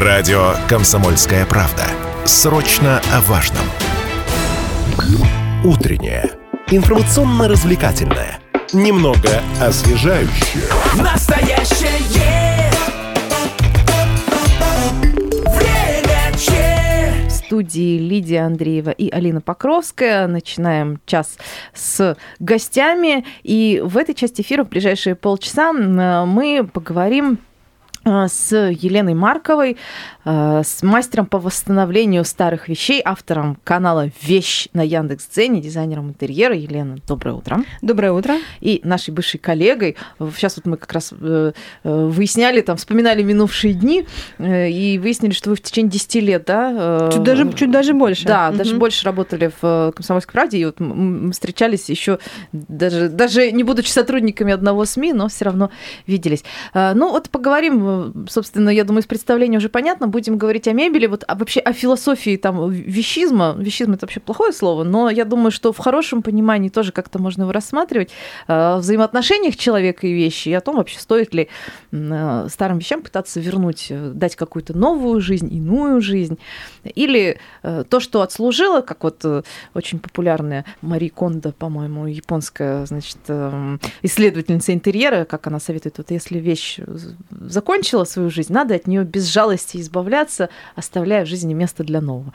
Радио «Комсомольская правда». Срочно о важном. Утреннее. Информационно-развлекательное. Немного освежающее. Настоящее время че. В студии Лидия Андреева и Алина Покровская. Начинаем час с гостями. И в этой части эфира в ближайшие полчаса мы поговорим с Еленой Марковой, э, с мастером по восстановлению старых вещей, автором канала «Вещь» на Яндекс.Дзене, дизайнером интерьера. Елена, доброе утро. Доброе утро. И нашей бывшей коллегой. Сейчас вот мы как раз э, э, выясняли, там, вспоминали минувшие дни э, и выяснили, что вы в течение 10 лет, да? Чуть даже, чуть даже больше. Да, Мгм. даже больше работали в «Комсомольской правде». И вот мы встречались еще даже, даже не будучи сотрудниками одного СМИ, но все равно виделись. Ну вот поговорим, собственно, я думаю, из представления уже понятно, будем говорить о мебели, вот а вообще о философии там вещизма. Вещизм это вообще плохое слово, но я думаю, что в хорошем понимании тоже как-то можно его рассматривать. э, о взаимоотношениях человека и вещи, и о том вообще стоит ли э, старым вещам пытаться вернуть, э, дать какую-то новую жизнь, иную жизнь. Или то, что отслужило, как вот очень популярная Мари Кондо, по-моему, японская, значит, исследовательница интерьера, как она советует, вот если вещь з- закончила свою жизнь, надо от нее без жалости избавляться, оставляя в жизни место для нового.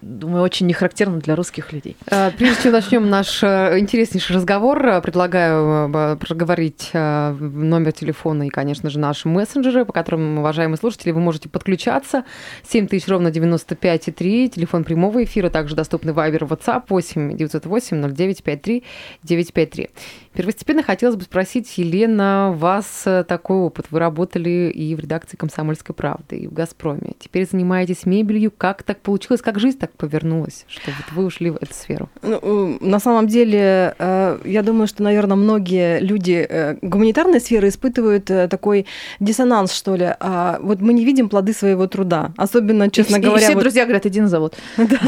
Думаю, очень не характерно для русских людей. Э, Прежде чем начнем наш э, интереснейший разговор, э, предлагаю э, проговорить номер телефона и, конечно же, наши мессенджеры, по которым, уважаемые слушатели, вы можете подключаться. 7000 ровно 95,3, телефон прямого эфира, также доступный Viber, WhatsApp 8 908 09 53 953. Первостепенно хотелось бы спросить, Елена, у вас э, такой опыт. Вы работали и в редакции «Комсомольской правды», и в «Газпроме». Теперь занимаетесь мебелью. Как так получилось? Как жизнь так повернулась, что вот вы ушли в эту сферу? Ну, э, на самом деле, э, я думаю, что, наверное, многие люди гуманитарной сферы испытывают такой диссонанс, что ли. А Вот мы не видим плоды своего труда. Особенно, честно и, и говоря, все вот- друзья говорят, иди на завод. Да.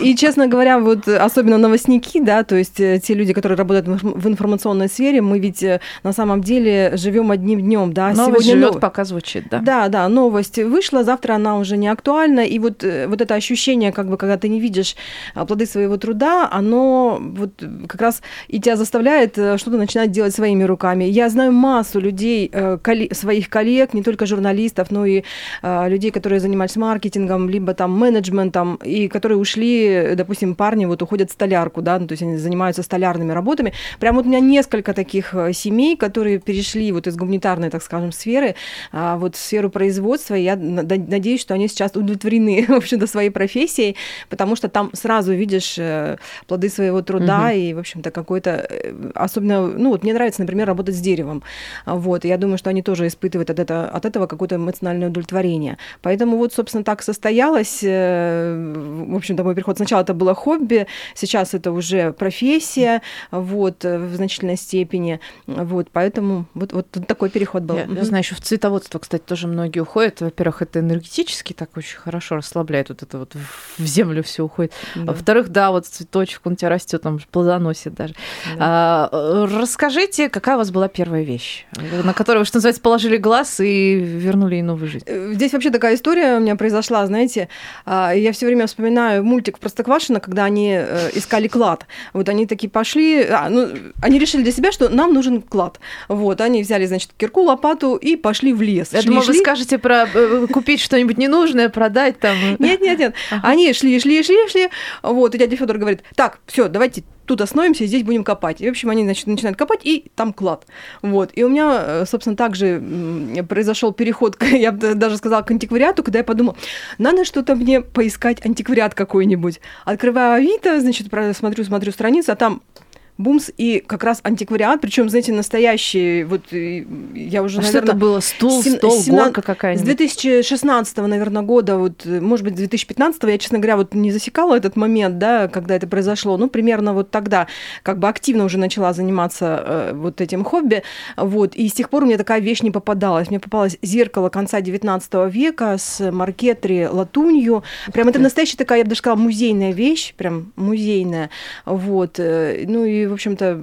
И, честно говоря, вот особенно новостники, да, то есть те люди, которые работают в информ- в информационной сфере, мы ведь э, на самом деле живем одним днем, да. Новость Сегодня живет, нов- пока звучит, да. да, да, новость вышла, завтра она уже не актуальна, и вот, э, вот это ощущение, как бы, когда ты не видишь а, плоды своего труда, оно вот как раз и тебя заставляет э, что-то начинать делать своими руками. Я знаю массу людей, э, колле- своих коллег, не только журналистов, но и людей, которые занимались маркетингом, либо там менеджментом, и которые ушли, допустим, парни вот уходят в столярку, да, ну, то есть они занимаются столярными работами. Прям вот меня несколько таких э, семей, которые перешли вот из гуманитарной, так скажем, сферы а, вот в сферу производства. И я на- на- надеюсь, что они сейчас удовлетворены, в общем-то, своей профессией, потому что там сразу видишь э, плоды своего труда Мгм. и, в общем-то, какой-то... э, Особенно, ну, вот мне нравится, например, работать с деревом. Вот, и я думаю, что они тоже испытывают от этого, от этого какое-то эмоциональное удовлетворение. Поэтому вот, собственно, так состоялось. В общем-то, мой переход сначала это было хобби, сейчас это уже профессия, вот, значительной степени. Вот, поэтому вот, вот такой переход был. Я, я знаю, еще в цветоводство, кстати, тоже многие уходят. Во-первых, это энергетически так очень хорошо расслабляет, вот это вот в землю все уходит. Да. во-вторых, да, вот цветочек, он у тебя растет, там плодоносит даже. Да. А, э, расскажите, какая у вас была первая вещь, на которую вы, что называется, положили глаз и вернули ей новую жизнь? Э, Здесь вообще такая история у меня произошла, знаете, а, я все время вспоминаю мультик Простоквашино, когда они э, искали клад. Вот они такие пошли, а, ну, они решили для себя, что нам нужен клад. Вот, они взяли, значит, кирку, лопату и пошли в лес. Шли, думала, вы скажете про э, купить что-нибудь ненужное, продать там. Нет, нет, нет. Ага. Они шли, шли, шли, шли. Вот, и дядя Федор говорит, так, все, давайте тут остановимся и здесь будем копать. И, в общем, они, значит, начинают копать, и там клад. Вот. И у меня, э, собственно, также произошел переход, я бы даже сказала, к антиквариату, когда я подумала, надо что-то мне поискать, антиквариат какой-нибудь. Открываю Авито, значит, смотрю, смотрю страницу, а там бумс и как раз антиквариат, причем, знаете, настоящий, вот и я уже, А что наверное... это было? Стул, сем- стол, семна- горка С какая-нибудь? 2016, наверное, года, вот, э, может быть, 2015, я, честно говоря, вот не засекала этот момент, да, когда это произошло, ну, примерно вот тогда, как бы активно уже начала заниматься э, вот этим хобби, вот, и с тех пор мне такая вещь не попадалась. Мне попалось зеркало конца 19 века с маркетри латунью, прям это настоящая такая, я бы даже сказала, музейная вещь, прям музейная, вот, э, ну, и, в общем-то,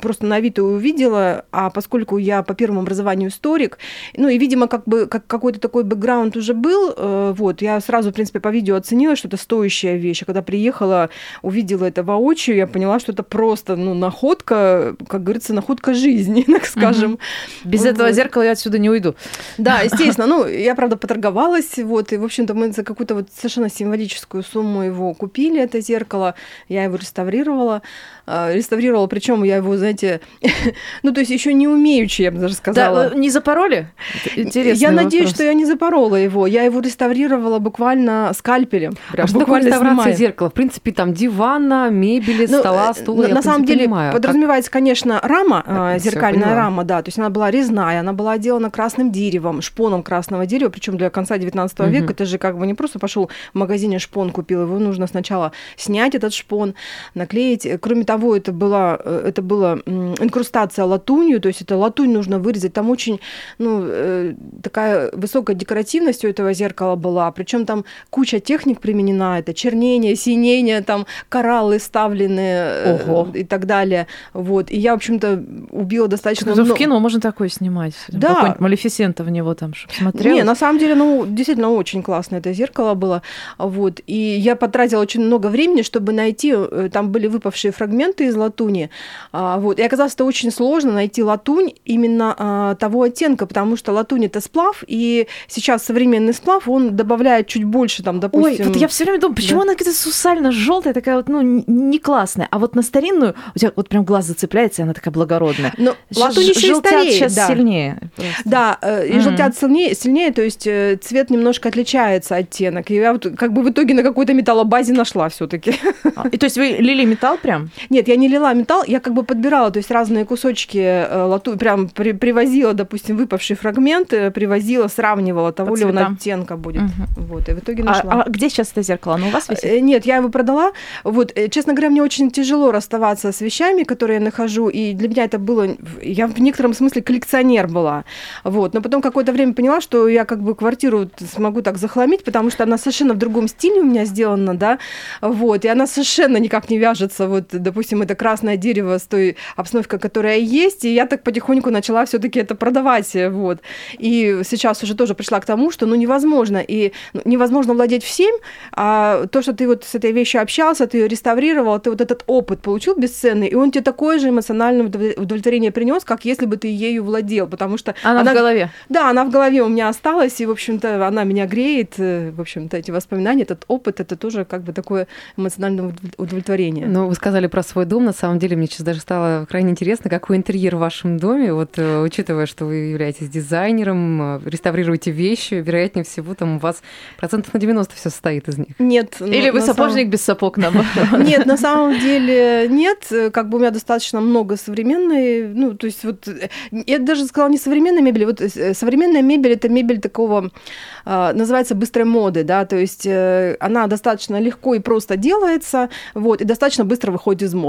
просто на Авито увидела, а поскольку я по первому образованию историк, ну и, видимо, как бы как какой-то такой бэкграунд уже был, э, вот, я сразу, в принципе, по видео оценила, что это стоящая вещь. А когда приехала, увидела это воочию, я поняла, что это просто, ну, находка, как говорится, находка жизни, так скажем. Без этого Вот. зеркала я отсюда не уйду. Да, естественно. Ну, я, правда, поторговалась, вот, и, в общем-то, мы за какую-то вот совершенно символическую сумму его купили, это зеркало, я его реставрировала, реставрировала, причем я его, знаете, ну, то есть еще не умеючи, я бы даже сказала. Да, э, не запороли? Интересно. я надеюсь, что я не запорола его. Я его реставрировала буквально скальпелем. Прям А что такое буквально реставрация снимая. зеркала? В принципе, там дивана, мебели, Ну, стола, э, стула. На, я, на самом деле понимаю. Как- подразумевается, конечно, рама, э, зеркальная рама, да, то есть она была резная, она была отделана красным деревом, шпоном красного дерева, причем для конца 19 Мгм. века это же как бы не просто пошел в магазине шпон купил, его нужно сначала снять этот шпон, наклеить. Э, Кроме того, это была, э, это была инкрустация латунью, то есть это латунь нужно вырезать, там очень, ну, э, такая высокая декоративность у этого зеркала была, причем там куча техник применена, это чернение, синение, там кораллы ставлены э, Ого. и так далее. Вот. И я, в общем-то, убила достаточно Ну, в много- кино можно такое снимать. Да. Какой-нибудь Малефисента в него там, чтобы смотрел. Не, на самом деле, ну, действительно очень классно это зеркало было. Вот. И я потратила очень много времени, чтобы найти, там были выпавшие фрагменты из латуни. А, вот. И оказалось, это очень сложно найти латунь именно а, того оттенка, потому что латунь это сплав, и сейчас современный сплав, он добавляет чуть больше, там, Ой, допустим... вот я все время думаю, почему да. она какая-то сусально-желтая, такая вот, ну, не классная. А вот на старинную у тебя вот прям глаз зацепляется, и она такая благородная. Но Щас латунь еще и стареет, сейчас да. сильнее. просто. Да, э, и Мгм. желтят сильнее, сильнее, то есть э, цвет немножко отличается оттенок. И я вот как бы в итоге на какой-то металлобазе нашла все таки А, И то есть вы лили металл прям? Нет, я не лила металл, я как бы подбирала, то есть разные кусочки э, лату, прям при- привозила, допустим, выпавшие фрагменты, привозила, сравнивала, того По ли он оттенка будет. Мгм. Вот, и в итоге А, нашла. а где сейчас это зеркало? Оно у вас висит? Э, Нет, я его продала. Вот, э, честно говоря, мне очень тяжело расставаться с вещами, которые я нахожу, и для меня это было... Я в некотором смысле коллекционер была. Вот, но потом какое-то время поняла, что я как бы квартиру смогу так захламить, потому что она совершенно в другом стиле у меня сделана, да, вот, и она совершенно никак не вяжется, вот, допустим, это красное дерево с той обстановкой, которая есть, и я так потихоньку начала все таки это продавать, э, вот. И сейчас уже тоже пришла к тому, что, ну, невозможно, и ну, невозможно владеть всем, а то, что ты вот с этой вещью общался, ты ее реставрировал, ты вот этот опыт получил бесценный, и он тебе такое же эмоциональное удов- удовлетворение принес, как если бы ты ею владел, потому что Она, в голове. да, она в голове у меня осталась, и, в общем-то, она меня греет. э, В общем-то, эти воспоминания, этот опыт, это тоже как бы такое эмоциональное удов- удовлетворение. Ну, вы сказали про свой дом. На самом деле, мне сейчас даже стало крайне интересно, какой интерьер в вашем доме. Вот, э, учитывая, что вы являетесь дизайнером, э, реставрируете вещи, вероятнее всего, там у вас процентов на 90 все состоит из них. Нет. Или вы на самом- сапожник без сапог наоборот? Нет, на самом деле нет. Как бы у меня достаточно много современной, ну, то есть вот, э, я даже сказала не современной мебели, вот современная мебель – это мебель такого, а, называется быстрой моды, да, то есть она достаточно легко и просто делается, вот, и достаточно быстро выходит из моды,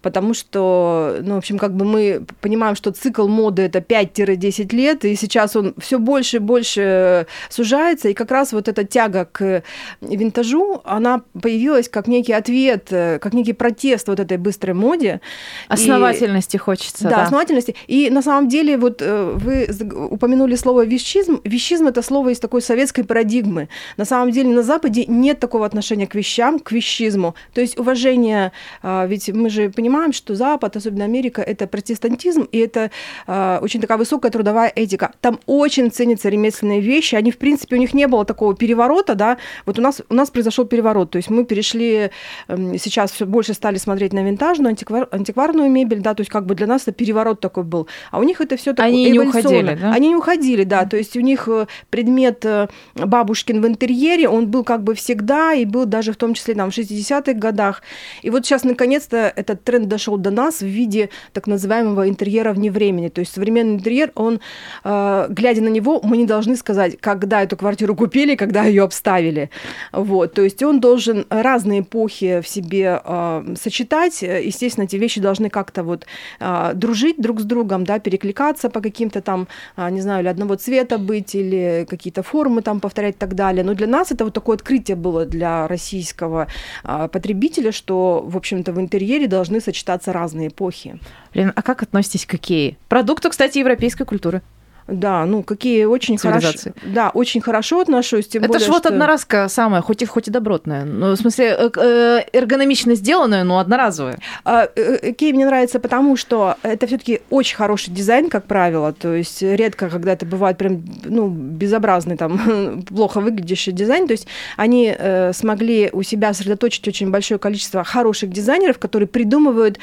потому что, ну, в общем, как бы мы понимаем, что цикл моды – это 5-10 лет, и сейчас он все больше и больше сужается, и как раз вот эта тяга к винтажу, она появилась как некий ответ, как некий протест вот этой быстрой моде. И- Основательности хочется, да, да. основательности. И на самом деле, вот э, вы упомянули слово вещизм. Вещизм это слово из такой советской парадигмы. На самом деле на Западе нет такого отношения к вещам, к вещизму. То есть уважение, а, ведь мы же понимаем, что Запад, особенно Америка, это протестантизм, и это а, очень такая высокая трудовая этика. Там очень ценятся ремесленные вещи. Они, в принципе, у них не было такого переворота, да. Вот у нас, у нас произошел переворот. То есть мы перешли, эм, сейчас все больше стали смотреть на винтажную, антиквар, антикварную мебель, да, то есть как бы для нас это переворот такой был. А у них это все такое Они не уходили, да? Они не уходили, да. То есть у них э, предмет э, бабушкин в интерьере, он был как бы всегда и был даже в том числе там в 60-х годах. И вот сейчас наконец-то этот тренд дошел до нас в виде так называемого интерьера вне времени. То есть современный интерьер, он, э, глядя на него, мы не должны сказать, когда эту квартиру купили, когда ее обставили. Вот. То есть он должен разные эпохи в себе э, сочетать. Естественно, эти вещи должны как-то вот э, дружить друг с другом, да, перекликаться по каким-то там, не знаю, или одного цвета быть, или какие-то формы там повторять и так далее. Но для нас это вот такое открытие было для российского потребителя, что, в общем-то, в интерьере должны должны сочетаться разные эпохи. Лена, а как относитесь к Икее? Продукту, кстати, европейской культуры. Да, ну какие очень хорошо. Да, очень хорошо отношусь. Тем Это более, ж вот что- одноразка самая, хоть и, хоть и добротная. Ну, в смысле, э, э, эргономично сделанная, но одноразовая. А, э, Икея мне нравится потому, что это все-таки очень хороший дизайн, как правило. То есть редко, когда это бывает прям ну, безобразный, там, плохо выглядящий дизайн. То есть они смогли у себя сосредоточить очень большое количество хороших дизайнеров, которые придумывают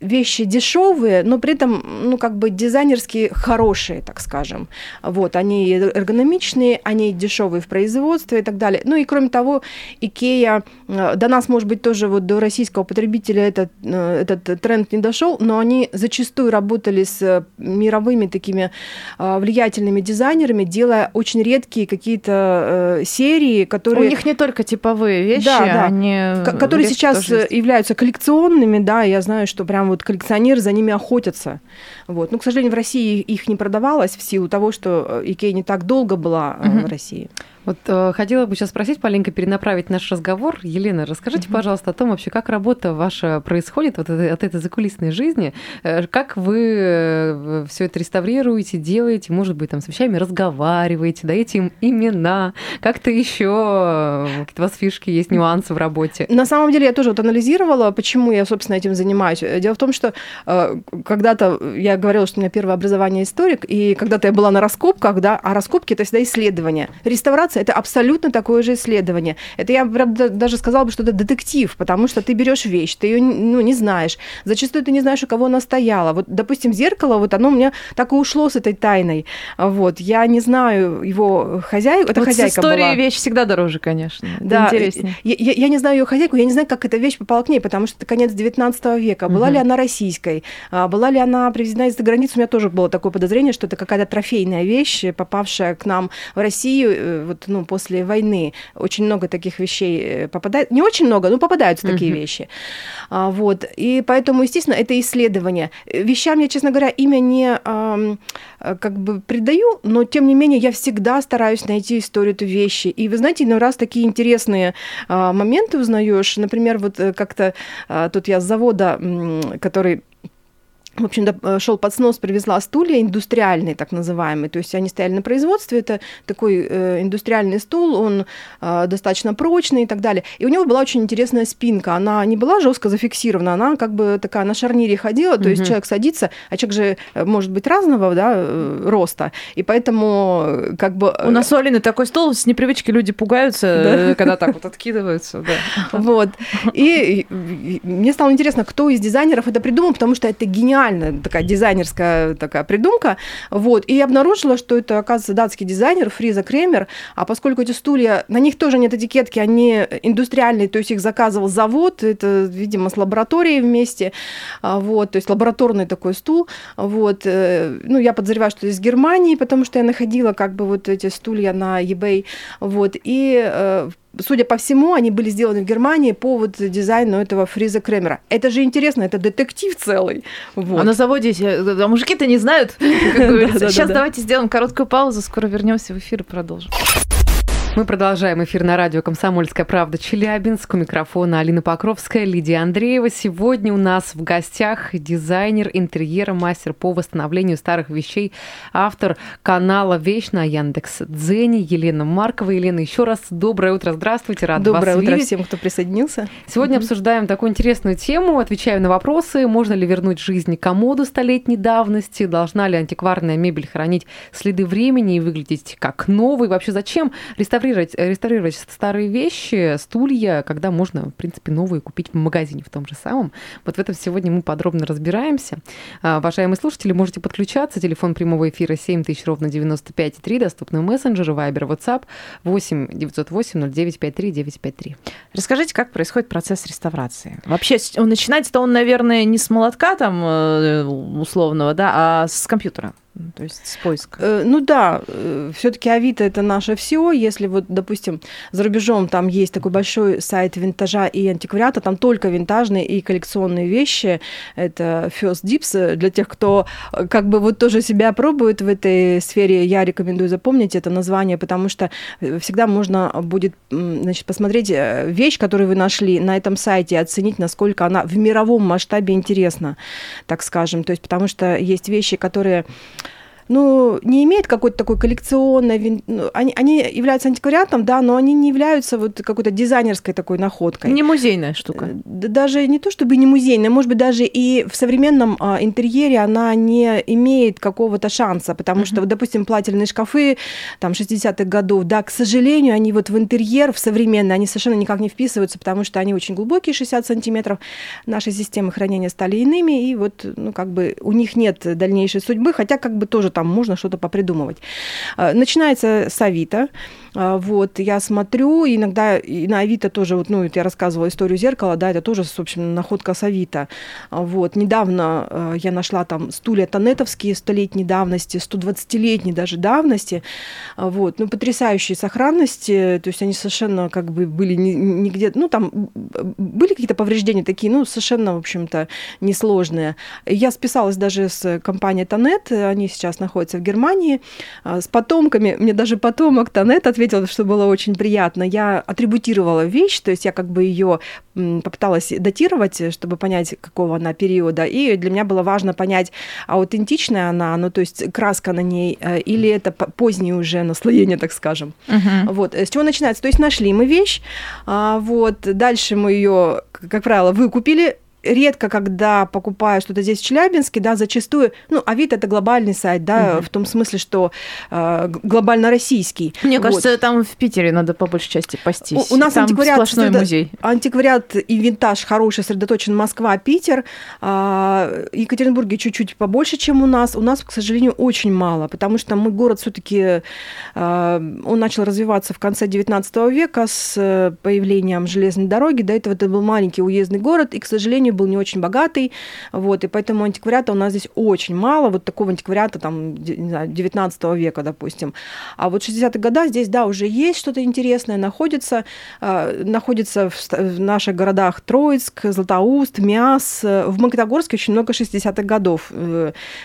вещи дешевые, но при этом, ну, как бы дизайнерски хорошие, так скажем. Вот, они эргономичные, они дешевые в производстве и так далее. Ну и кроме того, Икея э, до нас, может быть, тоже вот до российского потребителя этот, э, этот тренд не дошел, но они зачастую работали с э, мировыми такими влиятельными дизайнерами, делая очень редкие какие-то серии, которые... У них не только типовые вещи, Да, да. они... Ко- которые вещи сейчас являются коллекционными, да, я знаю, что прям вот коллекционеры за ними охотятся. Вот. Но, к сожалению, в России их не продавалось в силу того, что э, Икея не так долго была Мгм. в России. Вот э, хотела бы сейчас спросить, Полинка, перенаправить наш разговор. Елена, расскажите, пожалуйста, о том вообще, как работа ваша происходит вот от этой закулисной жизни, Э, как вы все это реставрируете, делаете, может быть, там с вещами разговариваете, даете им имена, как-то еще какие-то у вас фишки есть, нюансы в работе. На самом деле я тоже вот анализировала, почему я, собственно, этим занимаюсь. Э, Дело в том, что э, когда-то я говорила, что у меня первое образование историк, и когда-то я была на раскопках, да, а раскопки это всегда исследование. Реставрация это абсолютно такое же исследование. Это я прям да- даже сказала бы, что это детектив, потому что ты берешь вещь, ты ее ну, не знаешь. Зачастую ты не знаешь, у кого она стояла. Вот, допустим, зеркало, вот оно у меня так и ушло с этой тайной. Вот, я не знаю его хозяйку, это Вот с хозяйка историей была. вещь всегда дороже, конечно. Да, интереснее. Я, я- я не знаю ее хозяйку, я не знаю, как эта вещь попала к ней, потому что это конец 19 века. Была Мгм. ли она российской? А, Была ли она привезена из-за границы? У меня тоже было такое подозрение, что это какая-то трофейная вещь, попавшая к нам в Россию э, вот, ну, после войны. Очень много таких вещей э, попадает. Не очень много, но попадаются такие Мгм. вещи. А, Вот. И поэтому, естественно, это исследование. Э, Вещам я, честно говоря, имя не э, как бы придаю, но тем не менее я всегда стараюсь найти историю этой вещи. И вы знаете, иной раз такие интересные а, моменты узнаешь. Например, вот как-то а, тут я с завода, который в общем-то, шел под снос, привезла стулья индустриальные, так называемые. То есть они стояли на производстве. Это такой э, индустриальный стул, он э, достаточно прочный и так далее. И у него была очень интересная спинка. Она не была жестко зафиксирована, она как бы такая на шарнире ходила. То есть Мгм. человек садится, а человек же э, может быть разного да, э, роста. И поэтому э, как бы... У нас у Алины такой стол, с непривычки люди пугаются, э, когда так вот откидываются. да. Вот. И, мне стало интересно, кто из дизайнеров это придумал, потому что это гениальная такая дизайнерская такая придумка. Вот. И я обнаружила, что это, оказывается, датский дизайнер Фриза Кремер. А поскольку эти стулья, на них тоже нет этикетки, они индустриальные, то есть их заказывал завод, это, видимо, с лабораторией вместе. А, Вот. То есть лабораторный такой стул. Вот. э, Ну, я подозреваю, что из Германии, потому что я находила как бы вот эти стулья на eBay. Вот. И э, судя по всему, они были сделаны в Германии по вот дизайну этого Фриза Кремера. Это же интересно, это детектив целый. Вот. А на заводе, а мужики-то не знают. Сейчас давайте сделаем короткую паузу, скоро вернемся в эфир и продолжим. Мы продолжаем эфир на радио «Комсомольская правда» Челябинск. У микрофона Алина Покровская, Лидия Андреева. Сегодня у нас в гостях дизайнер интерьера, мастер по восстановлению старых вещей, автор канала «Вещь» на Яндекс Дзене Елена Маркова. Елена, еще раз доброе утро, здравствуйте, рада Доброе вас утро видеть. всем, кто присоединился. Сегодня обсуждаем такую интересную тему, отвечаю на вопросы, можно ли вернуть жизнь комоду столетней давности, должна ли антикварная мебель хранить следы времени и выглядеть как новый, вообще зачем реставрировать, реставрировать старые вещи, стулья, когда можно, в принципе, новые купить в магазине в том же самом. Вот в этом сегодня мы подробно разбираемся. А, Уважаемые слушатели, можете подключаться, телефон прямого эфира 7000 ровно 95,3, доступны мессенджеры, Viber, WhatsApp 8 908 09 53 953. Расскажите, как происходит процесс реставрации? Вообще, начинается-то он, наверное, не с молотка там э, условного, да, а с компьютера. Ну, То есть с поиска. Э, Ну да, все-таки Авито это наше все. Если вот, допустим, за рубежом там есть такой большой сайт винтажа и антиквариата, там только винтажные и коллекционные вещи. Это First Dips. Э, Для тех, кто э, как бы вот тоже себя пробует в этой сфере, я рекомендую запомнить это название, потому что э, всегда можно будет значит, посмотреть э, вещь, которую вы нашли на этом сайте, и оценить, насколько она в мировом масштабе интересна, так скажем. То есть потому что есть вещи, которые ну, не имеют какой-то такой коллекционной, ну, они, они являются антиквариатом, да, но они не являются вот какой-то дизайнерской такой находкой. Не музейная штука. Э, да даже не то чтобы не музейная, может быть, даже и в современном а, интерьере она не имеет какого-то шанса, потому что, вот, допустим, плательные шкафы там 60-х годов, да, к сожалению, они вот в интерьер, в современный, они совершенно никак не вписываются, потому что они очень глубокие, 60 сантиметров, наши системы хранения стали иными, и вот, ну, как бы у них нет дальнейшей судьбы, хотя как бы тоже там можно что-то попридумывать. А, Начинается с Авито, вот, я смотрю, иногда и на Авито тоже, вот, ну, я рассказывала историю зеркала, да, это тоже, в общем, находка с Авито. А, Вот, недавно э, я нашла там стулья тонетовские столетней давности, 120-летней даже давности, А, вот, ну, потрясающие сохранности, то есть они совершенно как бы были ни- нигде, ну, там были какие-то повреждения такие, ну, совершенно, в общем-то, несложные. Я списалась даже с компанией Тонет, они сейчас находятся в Германии, а, с потомками, мне даже потомок Тонет ответил, что было очень приятно. Я атрибутировала вещь, то есть я как бы ее попыталась датировать, чтобы понять, какого она периода, и для меня было важно понять, аутентичная она, ну то есть краска на ней, э, или это позднее уже наслоение, так скажем. Мгм. Вот, э, с чего начинается? То есть нашли мы вещь, а, вот, дальше мы ее, как правило, выкупили, редко, когда покупаю что-то здесь в Челябинске, да, зачастую, ну, Авито это глобальный сайт, да, в том смысле, что э, глобально российский. Мне Вот. кажется, там в Питере надо по большей части пастись. У, у нас там антиквариат, сплошной сосредо- музей. антиквариат и винтаж хороший сосредоточен Москва, Питер. А, Екатеринбурге чуть-чуть побольше, чем у нас. У нас, к сожалению, очень мало, потому что мы город все-таки он начал развиваться в конце 19 века с э, появлением железной дороги. До этого это был маленький уездный город, и, к сожалению, был не очень богатый. Вот, и поэтому антиквариата у нас здесь очень мало. Вот такого антиквариата там, не знаю, 19 века, допустим. А вот 60-х годах здесь, да, уже есть что-то интересное, находится, э, находится в, в наших городах Троицк, Златоуст, Миас. Э, В Магнитогорске очень много 60-х годов.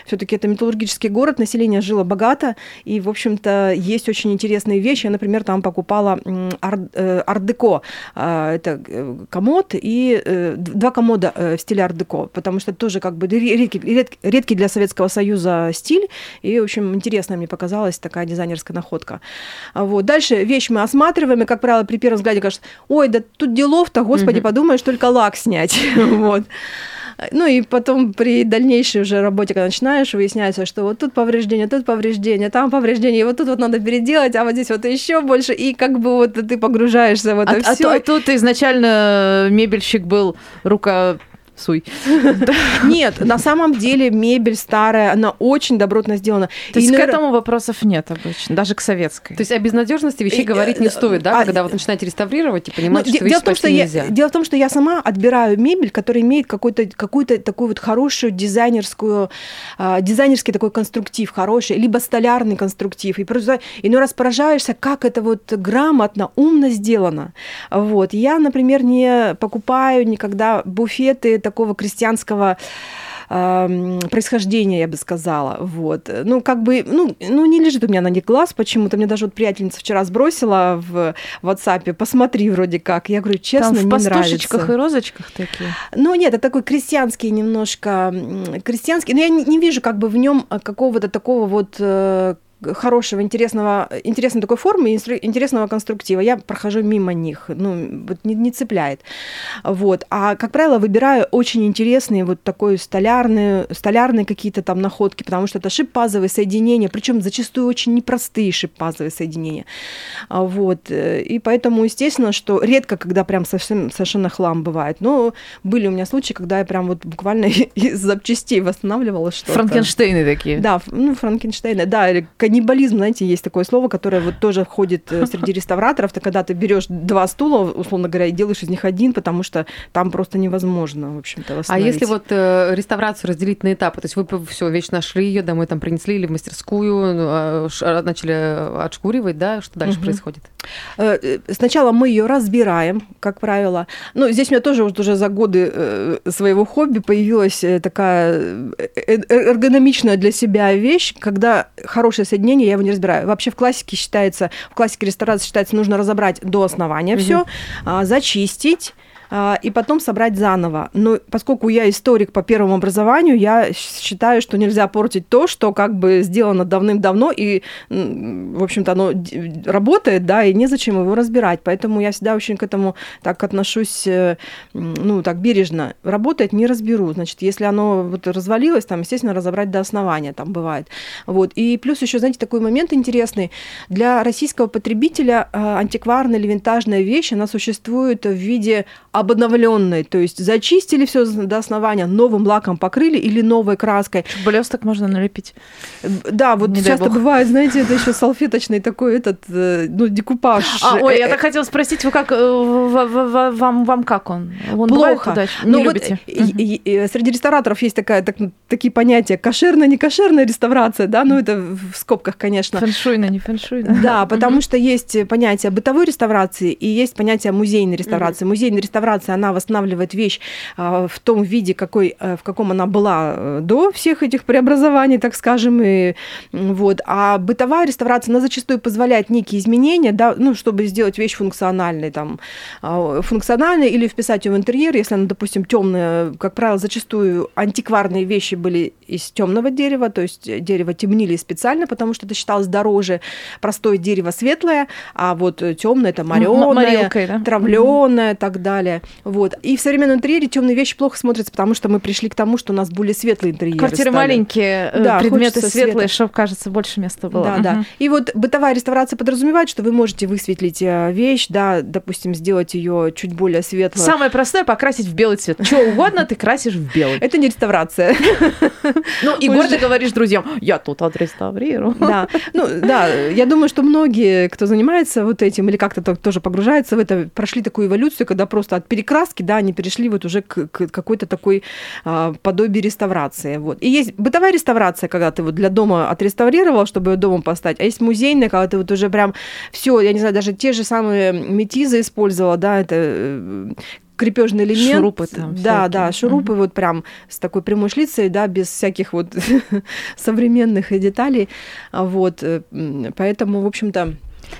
Все-таки это металлургический город, население жило богато, и, в общем-то, есть очень интересные вещи. Я, например, там покупала э, ар-деко. А, Это э, комод и э, два комода э, в стиле ар-деко, потому что это тоже как бы ре- редкий, ред- редкий для Советского Союза стиль, и, в общем, интересная мне показалась такая дизайнерская находка. А Вот. Дальше вещь мы осматриваем, и, как правило, при первом взгляде кажется, ой, да тут делов-то, господи, Мгм. подумаешь, только лак снять. Вот. Ну и потом при дальнейшей уже работе, когда начинаешь, выясняется, что вот тут повреждение, тут повреждение, там повреждение, и вот тут вот надо переделать, а вот здесь вот еще больше, и как бы вот ты погружаешься в это А, а все. то- а тут изначально мебельщик был рука суй. Нет, на самом деле мебель старая, она очень добротно сделана. То есть к этому вопросов нет обычно, даже к советской. То есть о безнадежности вещей Э, говорить не э, стоит, да, а, когда вот начинаете реставрировать и Ну, понимаете, де- что вещи нельзя. дело в том, что я сама отбираю мебель, которая имеет какой-то какую-то такую вот хорошую дизайнерскую, а, дизайнерский такой конструктив хороший, либо столярный конструктив. И просто иной раз поражаешься, как это вот грамотно, умно сделано. Вот. Я, например, не покупаю никогда буфеты такого крестьянского эм, происхождения, я бы сказала. Вот. Ну, как бы, ну, ну, не лежит у меня на них глаз почему-то. Мне даже вот приятельница вчера сбросила в WhatsApp, посмотри вроде как. Я говорю, честно, Там в не пастушечках нравится. и розочках такие. Ну, нет, это такой крестьянский немножко, крестьянский, но я не, не вижу как бы в нем какого-то такого вот э, хорошего, интересного, интересной такой формы, интересного конструктива. Я прохожу мимо них, ну, вот не, не цепляет. Вот. А, как правило, выбираю очень интересные вот такой столярные, столярные какие-то там находки, потому что это шип-пазовые соединения, причем зачастую очень непростые шип-пазовые соединения. А, Вот. И поэтому, естественно, что редко, когда прям совсем, совершенно хлам бывает. Но были у меня случаи, когда я прям вот буквально из запчастей восстанавливала что-то. Франкенштейны такие. Да, ну, Франкенштейна, да, или каннибализм, знаете, есть такое слово, которое вот тоже входит э, среди реставраторов, это когда ты берешь два стула, условно говоря, и делаешь из них один, потому что там просто невозможно, в общем-то, А если вот э, реставрацию разделить на этапы, то есть вы все, вещь нашли ее, домой там принесли или в мастерскую, ну, а, а, начали отшкуривать, да, что дальше Мгм. происходит? Э, э, Сначала мы ее разбираем, как правило. Ну, здесь у меня тоже уже за годы э, своего хобби появилась э, такая э, э, эргономичная для себя вещь, когда хорошее соединение, я его не разбираю. Вообще в классике считается, в классике реставрации считается, нужно разобрать до основания Мгм. все, зачистить, а, и потом собрать заново. Но поскольку я историк по первому образованию, я считаю, что нельзя портить то, что как бы сделано давным-давно, и, в общем-то, оно работает, да, и незачем его разбирать. Поэтому я всегда очень к этому так отношусь, э, ну, так бережно. Работает, не разберу. Значит, если оно вот развалилось, там, естественно, разобрать до основания, там бывает. Вот. И плюс еще, знаете, такой момент интересный. Для российского потребителя э, антикварная или винтажная вещь, она существует в виде обновленной, то есть зачистили все до основания, новым лаком покрыли или новой краской. Блесток можно налепить. Да, вот Не часто бывает, знаете, это еще салфеточный такой этот, э, ну, декупаж. А, ой, я э, так хотела спросить, вы как, э, вам, вам как он? Он Плохо. Ну Не вот, среди рестораторов есть такая, так, такие понятия кошерная, не кошерная реставрация, да, ну это в скобках, конечно. Фэншуйно, не фэншуйно. Да, потому что есть понятие бытовой реставрации и есть понятие музейной реставрации. Музейная реставрация, она восстанавливает вещь а, в том виде, какой, э, в каком она была э, до всех этих преобразований, так скажем, и, вот. А бытовая реставрация, она зачастую позволяет некие изменения, да, ну, чтобы сделать вещь функциональной, там, а, функциональной или вписать ее в интерьер, если она, допустим, темная, как правило, зачастую антикварные вещи были из темного дерева, то есть э, дерево темнили специально, потому что это считалось дороже. Простое дерево светлое, а вот темное это мореное, да? травленое и так далее. Вот. И в современном интерьере темные вещи плохо смотрятся, потому что мы пришли к тому, что у нас более светлые интерьеры Квартиры стали. маленькие, э, Да, предметы светлые, света. чтобы, кажется, больше места было. Да, да. Мгм. И вот бытовая реставрация подразумевает, что вы можете высветлить э, вещь, да, допустим, сделать ее чуть более светлой. Самое простое покрасить в белый цвет. Что угодно ты красишь в белый. Это не реставрация. Ну, и гордо говоришь друзьям, я тут отреставрирую. Да, ну да, я думаю, что многие, кто занимается вот этим или как-то то- тоже погружается в это, прошли такую эволюцию, когда просто от перекраски, да, они перешли вот уже к, к какой-то такой а, подобию реставрации. Вот. И есть бытовая реставрация, когда ты вот для дома отреставрировал, чтобы ее домом поставить, а есть музейная, когда ты вот уже прям все, я не знаю, даже те же самые метизы использовала, да, это э, крепежный элемент. Шурупы там Да, всякие. да, шурупы вот прям с такой прямой шлицей, да, без всяких вот современных деталей. Вот, э, поэтому, в общем-то,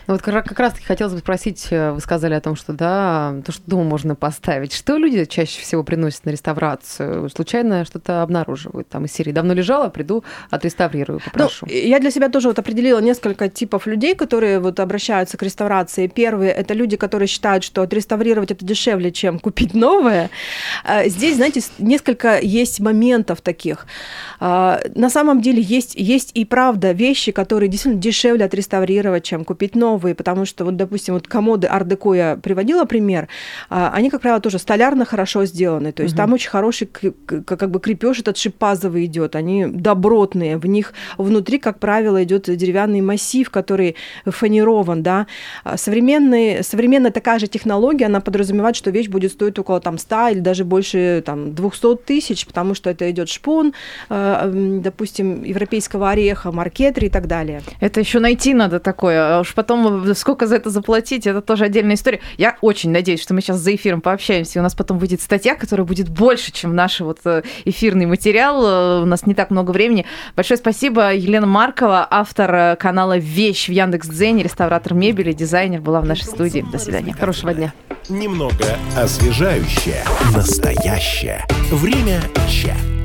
Ну, вот как как раз-таки хотелось бы спросить, э, вы сказали о том, что да, то, что дома можно поставить. Что люди чаще всего приносят на реставрацию? Случайно что-то обнаруживают там из серии «Давно лежала, приду, отреставрирую, попрошу». Ну, я для себя тоже вот определила несколько типов людей, которые вот обращаются к реставрации. Первые – это люди, которые считают, что отреставрировать это дешевле, чем купить новое. А Здесь, знаете, несколько есть моментов таких. А, На самом деле есть, есть и правда вещи, которые действительно дешевле отреставрировать, чем купить новые, потому что вот, допустим, вот комоды ар-деко я приводила пример, а, они, как правило, тоже столярно хорошо сделаны, то есть там очень хороший как бы крепеж этот шипазовый идет, они добротные, в них внутри, как правило, идет деревянный массив, который фанирован, да. А Современный, современная такая же технология, она подразумевает, что вещь будет стоить около там 100 или даже больше там 200 тысяч, потому что это идет шпон, м, допустим, европейского ореха, маркетри и так далее. Это еще найти надо такое. А уж потом сколько за это заплатить, это тоже отдельная история. Я очень надеюсь, что мы сейчас за эфиром пообщаемся, и у нас потом выйдет статья, которая будет больше, чем наш вот э, эфирный материал. Э, У нас не так много времени. Большое спасибо, Елена Маркова, автор э, канала «Вещь» в Яндекс.Дзене, реставратор мебели, дизайнер, была в нашей студии. До свидания. Хорошего дня. Немного освежающее, настоящее. Время чат.